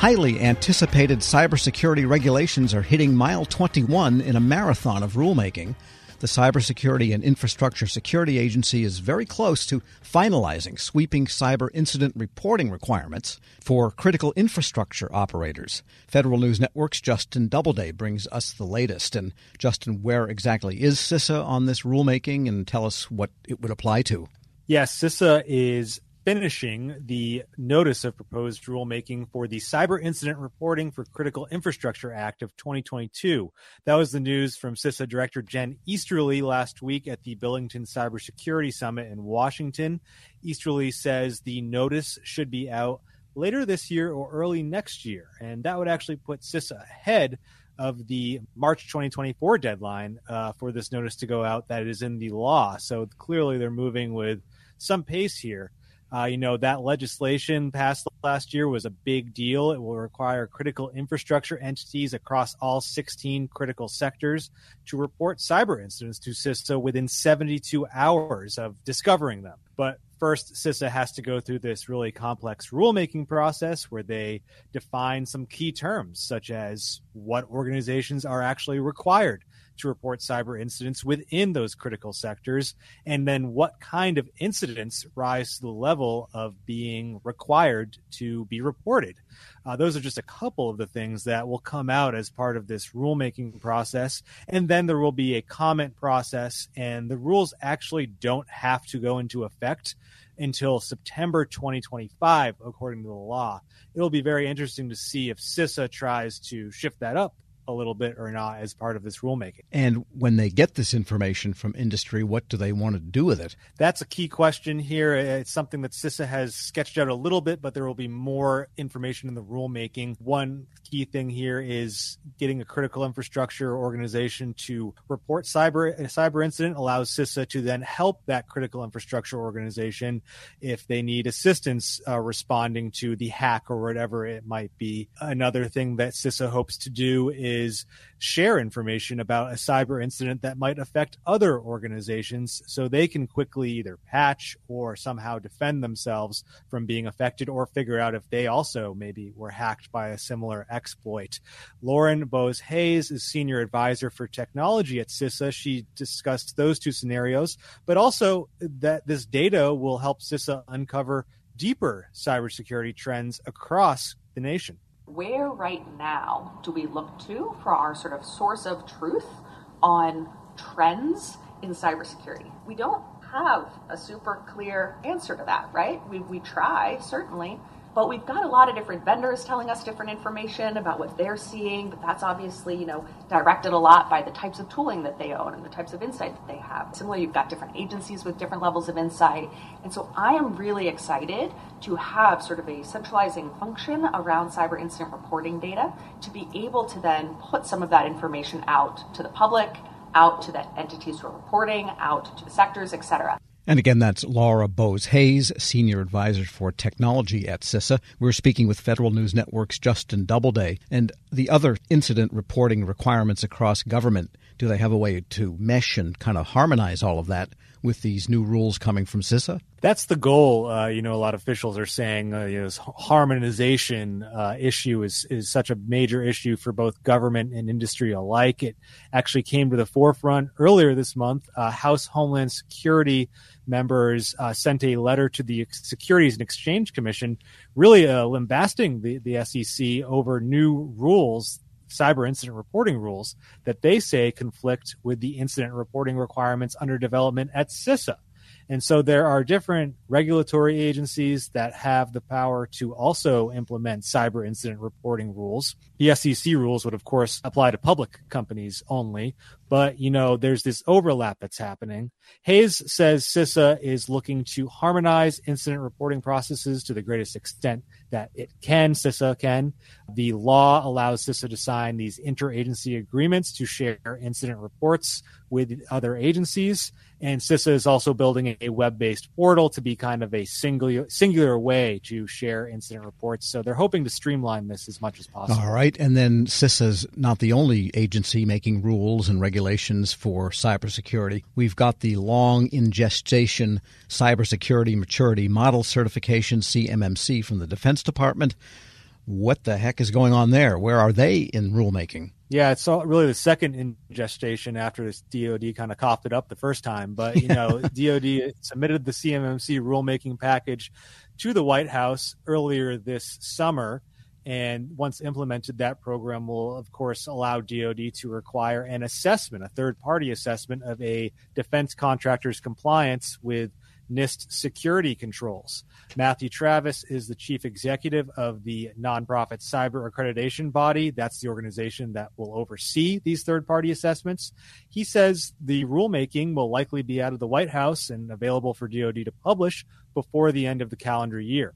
Highly anticipated cybersecurity regulations are hitting mile 21 in a marathon of rulemaking. The Cybersecurity and Infrastructure Security Agency is very close to finalizing sweeping cyber incident reporting requirements for critical infrastructure operators. Federal News Network's Justin Doubleday brings us the latest. And Justin, where exactly is CISA on this rulemaking and tell us what it would apply to? Yes, CISA is finishing the notice of proposed rulemaking for the Cyber Incident Reporting for Critical Infrastructure Act of 2022. That was the news from CISA Director Jen Easterly last week at the Billington Cybersecurity Summit in Washington. Easterly says the notice should be out later this year or early next year, and that would actually put CISA ahead of the March 2024 deadline uh, for this notice to go out that is in the law. So clearly they're moving with some pace here. Uh, you know, that legislation passed last year was a big deal. It will require critical infrastructure entities across all 16 critical sectors to report cyber incidents to CISA within 72 hours of discovering them. But first, CISA has to go through this really complex rulemaking process where they define some key terms, such as what organizations are actually required to report cyber incidents within those critical sectors, and then what kind of incidents rise to the level of being required to be reported. Uh, those are just a couple of the things that will come out as part of this rulemaking process. And then there will be a comment process, and the rules actually don't have to go into effect until September 2025, according to the law. It'll be very interesting to see if CISA tries to shift that up a little bit or not as part of this rulemaking. And when they get this information from industry, what do they want to do with it? That's a key question here. It's something that CISA has sketched out a little bit, but there will be more information in the rulemaking. One key thing here is getting a critical infrastructure organization to report cyber a cyber incident allows CISA to then help that critical infrastructure organization if they need assistance uh, responding to the hack or whatever it might be. Another thing that CISA hopes to do is is share information about a cyber incident that might affect other organizations so they can quickly either patch or somehow defend themselves from being affected or figure out if they also maybe were hacked by a similar exploit. Lauren Boas Hayes is senior advisor for technology at CISA. She discussed those two scenarios, but also that this data will help CISA uncover deeper cybersecurity trends across the nation where right now do we look to for our sort of source of truth on trends in cybersecurity? We don't have a super clear answer to that, right? We, we try, certainly, but we've got a lot of different vendors telling us different information about what they're seeing, but that's obviously, you know, directed a lot by the types of tooling that they own and the types of insight that they have. Similarly, you've got different agencies with different levels of insight. And so I am really excited to have sort of a centralizing function around cyber incident reporting data to be able to then put some of that information out to the public, out to the entities who are reporting, out to the sectors, et cetera. And again, that's Laura Boas Hayes, Senior Advisor for Technology at CISA. We're speaking with Federal News Network's Justin Doubleday. And the other incident reporting requirements across government, do they have a way to mesh and kind of harmonize all of that with these new rules coming from CISA? That's the goal. Uh, you know, a lot of officials are saying uh, you know, this harmonization uh, issue is is such a major issue for both government and industry alike. It actually came to the forefront earlier this month. Uh, House Homeland Security members uh, sent a letter to the Securities and Exchange Commission, really uh, lambasting the, the SEC over new rules cyber incident reporting rules that they say conflict with the incident reporting requirements under development at CISA. And so there are different regulatory agencies that have the power to also implement cyber incident reporting rules. The SEC rules would, of course, apply to public companies only, but you know, there's this overlap that's happening. Hayes says CISA is looking to harmonize incident reporting processes to the greatest extent that it can. CISA can. The law allows CISA to sign these interagency agreements to share incident reports with other agencies. And CISA is also building a web-based portal to be kind of a singular singular way to share incident reports. So they're hoping to streamline this as much as possible. All right, and then CISA's not the only agency making rules and regulations for cybersecurity. We've got the long in gestation cybersecurity maturity model certification (CMMC) from the Defense Department What the heck is going on there? Where are they in rulemaking? Yeah, it's really the second in gestation after this DoD kind of coughed it up the first time. But you know, DoD submitted the CMMC rulemaking package to the White House earlier this summer, and once implemented, that program will, of course, allow DoD to require an assessment, a third-party assessment of a defense contractor's compliance with NIST security controls. Matthew Travis is the chief executive of the nonprofit cyber accreditation body. That's the organization that will oversee these third party assessments. He says the rulemaking will likely be out of the White House and available for DoD to publish before the end of the calendar year.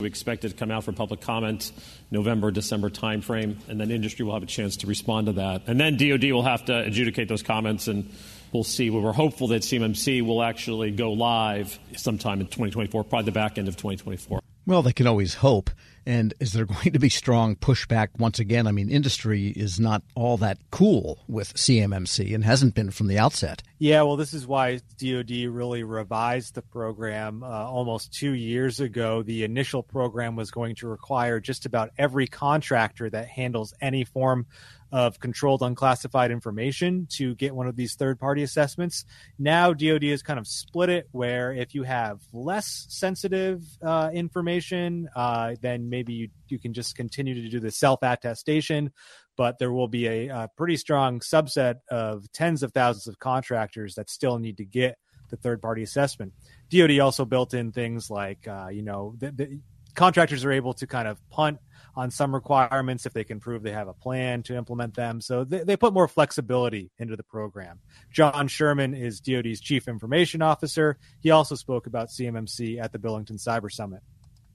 We expect it to come out for public comment November, December timeframe, and then industry will have a chance to respond to that. And then DoD will have to adjudicate those comments and we'll see. We're hopeful that CMMC will actually go live sometime in 2024, probably the back end of 2024. Well, they can always hope. And is there going to be strong pushback once again? I mean, industry is not all that cool with CMMC and hasn't been from the outset. Yeah, well, this is why DoD really revised the program uh, almost two years ago. The initial program was going to require just about every contractor that handles any form of controlled unclassified information to get one of these third party assessments. Now, DoD has kind of split it where if you have less sensitive uh, information, uh, then maybe you, you can just continue to do the self attestation. But there will be a, a pretty strong subset of tens of thousands of contractors that still need to get the third party assessment. DoD also built in things like, uh, you know, the, the contractors are able to kind of punt on some requirements if they can prove they have a plan to implement them. So they, they put more flexibility into the program. John Sherman is DoD's chief information officer. He also spoke about CMMC at the Billington Cyber Summit.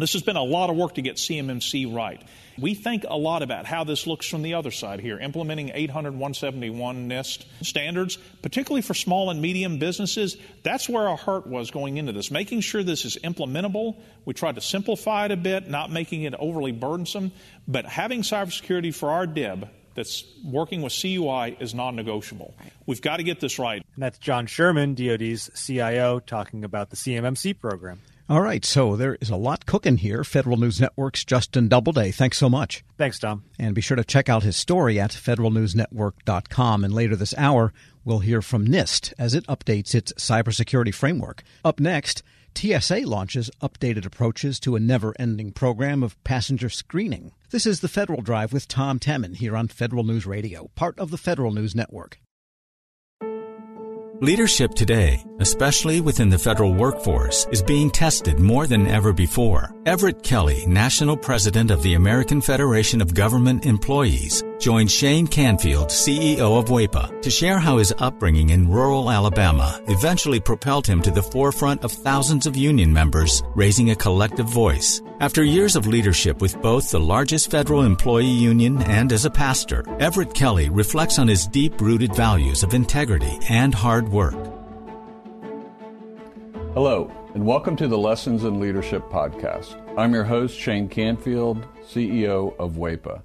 This has been a lot of work to get CMMC right. We think a lot about how this looks from the other side here, implementing 800 171 NIST standards, particularly for small and medium businesses. That's where our heart was going into this, making sure this is implementable. We tried to simplify it a bit, not making it overly burdensome, but having cybersecurity for our DIB that's working with CUI is non negotiable. We've got to get this right. And that's John Sherman, DoD's CIO, talking about the CMMC program. All right, so there is a lot cooking here. Federal News Network's Justin Doubleday. Thanks so much. Thanks, Tom. And be sure to check out his story at federalnewsnetwork.com. And later this hour, we'll hear from NIST as it updates its cybersecurity framework. Up next, TSA launches updated approaches to a never ending program of passenger screening. This is the Federal Drive with Tom Temin here on Federal News Radio, part of the Federal News Network. Leadership today, especially within the federal workforce, is being tested more than ever before. Everett Kelly, National President of the American Federation of Government Employees, joined Shane Canfield, CEO of WEPA, to share how his upbringing in rural Alabama eventually propelled him to the forefront of thousands of union members, raising a collective voice. After years of leadership with both the largest federal employee union and as a pastor, Everett Kelly reflects on his deep rooted values of integrity and hard work. Hello, and welcome to the Lessons in Leadership podcast. I'm your host, Shane Canfield, CEO of WEPA.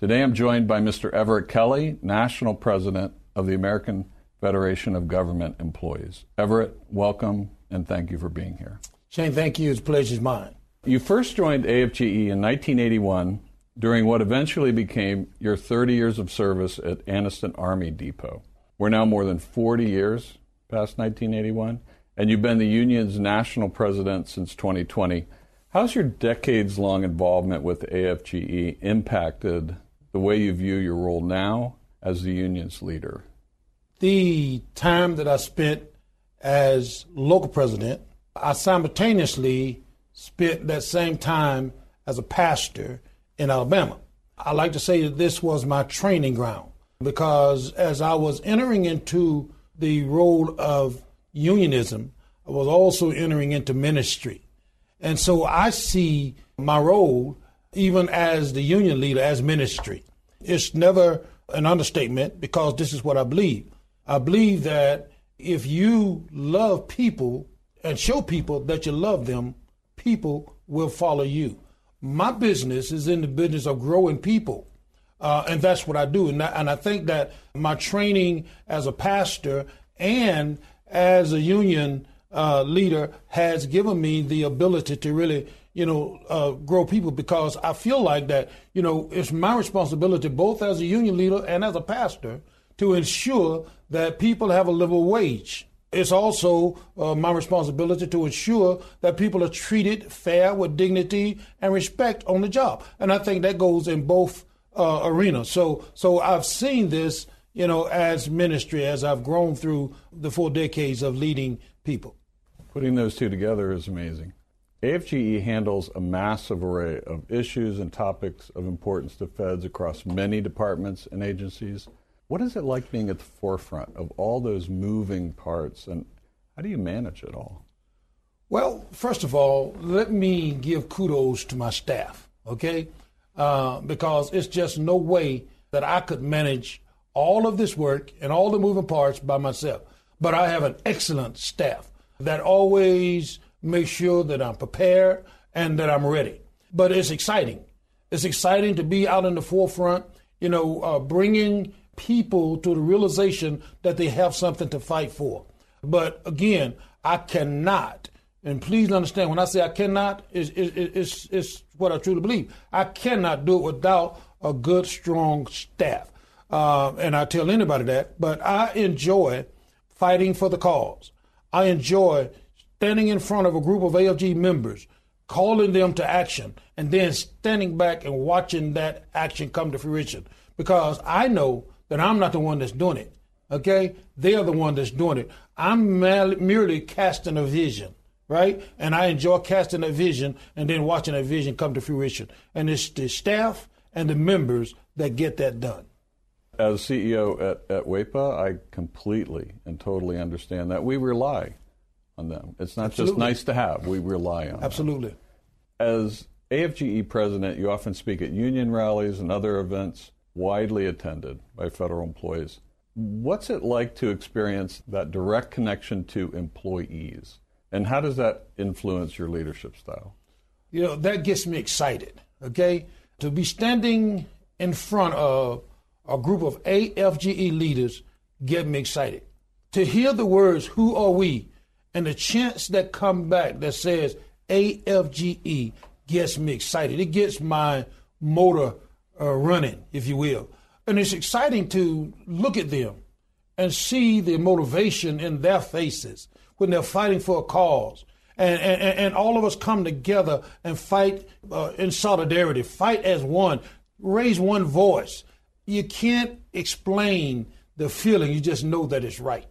Today I'm joined by Mr. Everett Kelly, National President of the American Federation of Government Employees. Everett, welcome and thank you for being here. Shane, thank you. It's a pleasure's mine. You first joined AFGE in 1981 during what eventually became your 30 years of service at Anniston Army Depot. We're now more than 40 years past 1981, and you've been the union's national president since 2020. How's your decades long involvement with AFGE impacted the way you view your role now as the union's leader? The time that I spent as local president, I simultaneously spent that same time as a pastor in Alabama. I like to say that this was my training ground because as I was entering into the role of unionism, I was also entering into ministry. And so I see my role, even as the union leader, as ministry. It's never an understatement because this is what I believe. I believe that if you love people and show people that you love them, people will follow you. My business is in the business of growing people. Uh, and that's what I do. And, that, and I think that my training as a pastor and as a union uh, leader has given me the ability to really you know, uh, grow people because I feel like that, you know, it's my responsibility both as a union leader and as a pastor to ensure that people have a livable wage. It's also uh, my responsibility to ensure that people are treated fair with dignity and respect on the job. And I think that goes in both uh, arenas. So, so I've seen this, you know, as ministry as I've grown through the four decades of leading people. Putting those two together is amazing. AFGE handles a massive array of issues and topics of importance to feds across many departments and agencies. What is it like being at the forefront of all those moving parts, and how do you manage it all? Well, first of all, let me give kudos to my staff, okay? Uh, because it's just no way that I could manage all of this work and all the moving parts by myself. But I have an excellent staff that always makes sure that I'm prepared and that I'm ready. But it's exciting. It's exciting to be out in the forefront, you know, uh, bringing people to the realization that they have something to fight for. But again, I cannot, and please understand when I say I cannot, it's, it's, it's what I truly believe. I cannot do it without a good, strong staff. Uh, and I tell anybody that, but I enjoy fighting for the cause. I enjoy standing in front of a group of AFGE members, calling them to action, and then standing back and watching that action come to fruition. Because I know that I'm not the one that's doing it. Okay? They're the one that's doing it. I'm merely casting a vision, right? And I enjoy casting a vision and then watching that vision come to fruition. And it's the staff and the members that get that done. As CEO at, at WEPA, I completely and totally understand that. We rely on them. It's not Absolutely. just nice to have, we rely on Absolutely. Them. As AFGE president, you often speak at union rallies and other events widely attended by federal employees. What's it like to experience that direct connection to employees? And how does that influence your leadership style? You know, that gets me excited, okay? To be standing in front of a group of AFGE leaders get me excited. To hear the words, who are we? And the chants that come back that says AFGE gets me excited. It gets my motor uh, running, if you will. And it's exciting to look at them and see the motivation in their faces when they're fighting for a cause. And, and, and all of us come together and fight uh, in solidarity, fight as one, raise one voice. You can't explain the feeling, you just know that it's right.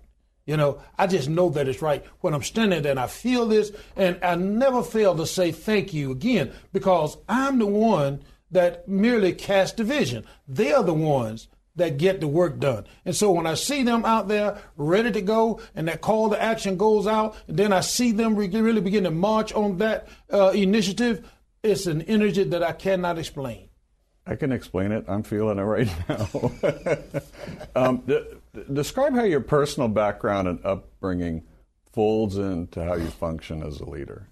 You know, I just know that it's right when I'm standing there and I feel this, and I never fail to say thank you again because I'm the one that merely cast division. They are the ones that get the work done. And so when I see them out there ready to go and that call to action goes out, and then I see them really begin to march on that uh, initiative, it's an energy that I cannot explain. I can explain it. I'm feeling it right now. um, describe how your personal background and upbringing folds into how you function as a leader.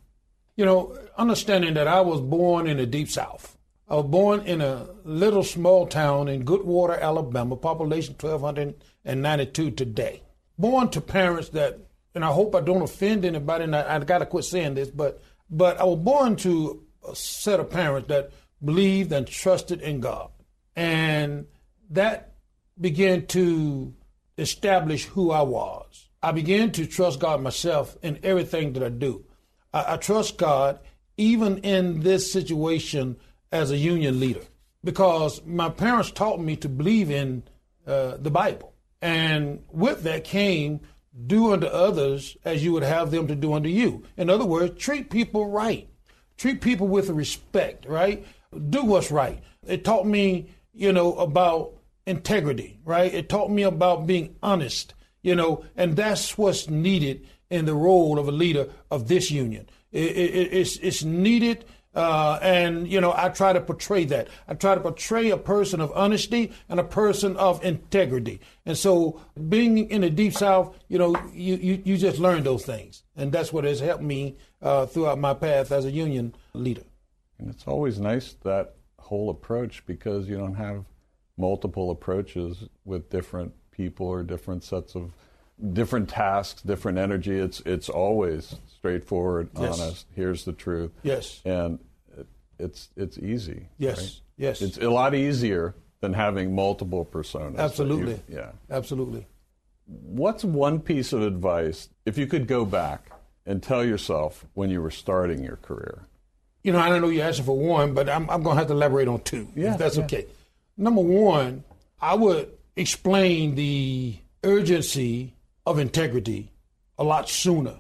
You know, understanding that I was born in the Deep South. I was born in a little small town in Goodwater, Alabama, population 1,292 today. Born to parents that, and I hope I don't offend anybody, and I, I got to quit saying this, but but I was born to a set of parents that believed and trusted in God, and that began to establish who I was. I began to trust God myself in everything that I do. I, I trust God even in this situation as a union leader because my parents taught me to believe in uh, the Bible. And with that came do unto others as you would have them to do unto you. In other words, treat people right. Treat people with respect, right? Do what's right. It taught me, you know, about integrity, right? It taught me about being honest, you know, and that's what's needed in the role of a leader of this union. It, it, it's, it's needed uh, and, you know, I try to portray that. I try to portray a person of honesty and a person of integrity. And so being in the Deep South, you know, you, you, you just learn those things. And that's what has helped me uh, throughout my path as a union leader. And it's always nice that whole approach because you don't have multiple approaches with different people or different sets of different tasks, different energy. It's it's always straightforward, Yes. honest. Here's the truth. Yes. and it's it's easy. Yes. right? Yes. It's a lot easier than having multiple personas. that you- Absolutely. yeah. Absolutely. What's one piece of advice if you could go back and tell yourself when you were starting your career? You know, I don't know you're asking for one, but I'm, I'm going to have to elaborate on two, Yeah, if that's yeah. okay. Number one, I would explain the urgency of integrity a lot sooner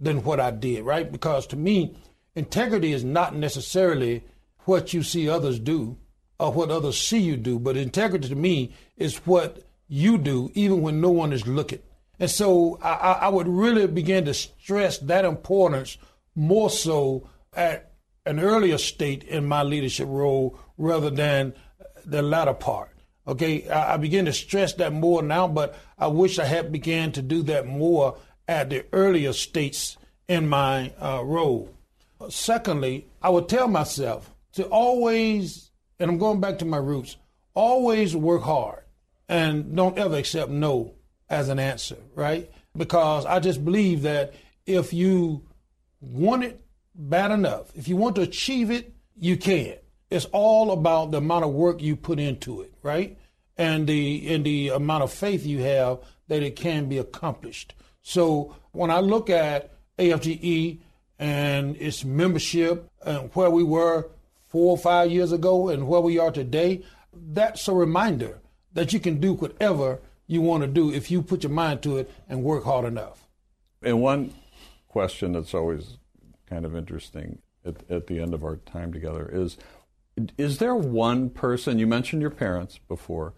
than what I did, right? Because to me, integrity is not necessarily what you see others do or what others see you do, but integrity to me is what you do even when no one is looking. And so I, I would really begin to stress that importance more so at an earlier state in my leadership role rather than the latter part. Okay, I, I begin to stress that more now, but I wish I had began to do that more at the earlier states in my uh, role. Secondly, I would tell myself to always, and I'm going back to my roots, always work hard and don't ever accept no as an answer, right? Because I just believe that if you want it bad enough, if you want to achieve it, you can. It's all about the amount of work you put into it, right? And the and the amount of faith you have that it can be accomplished. So when I look at AFGE and its membership and where we were four or five years ago and where we are today, that's a reminder that you can do whatever you want to do if you put your mind to it and work hard enough. And one question that's always kind of interesting at, at the end of our time together is is there one person you mentioned your parents before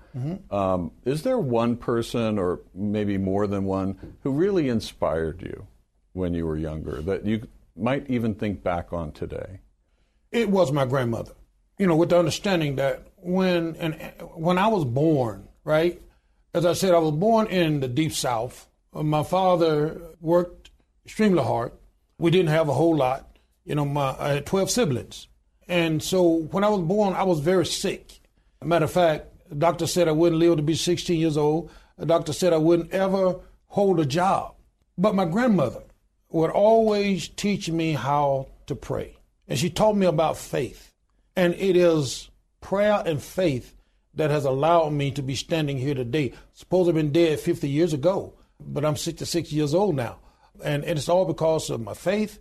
um, is there one person or maybe more than one who really inspired you when you were younger that you might even think back on today It was my grandmother. You know, with the understanding that when and when I was born, right? As I said, I was born in the deep south. Uh, My father worked extremely hard. We didn't have a whole lot. You know, my I had twelve siblings, and so when I was born, I was very sick. Matter of fact, doctor said I wouldn't live to be 16 years old. The doctor said I wouldn't ever hold a job. But my grandmother would always teach me how to pray. And she taught me about faith. And it is prayer and faith that has allowed me to be standing here today. Suppose I've been dead 50 years ago, but I'm 66 years old now. And it's all because of my faith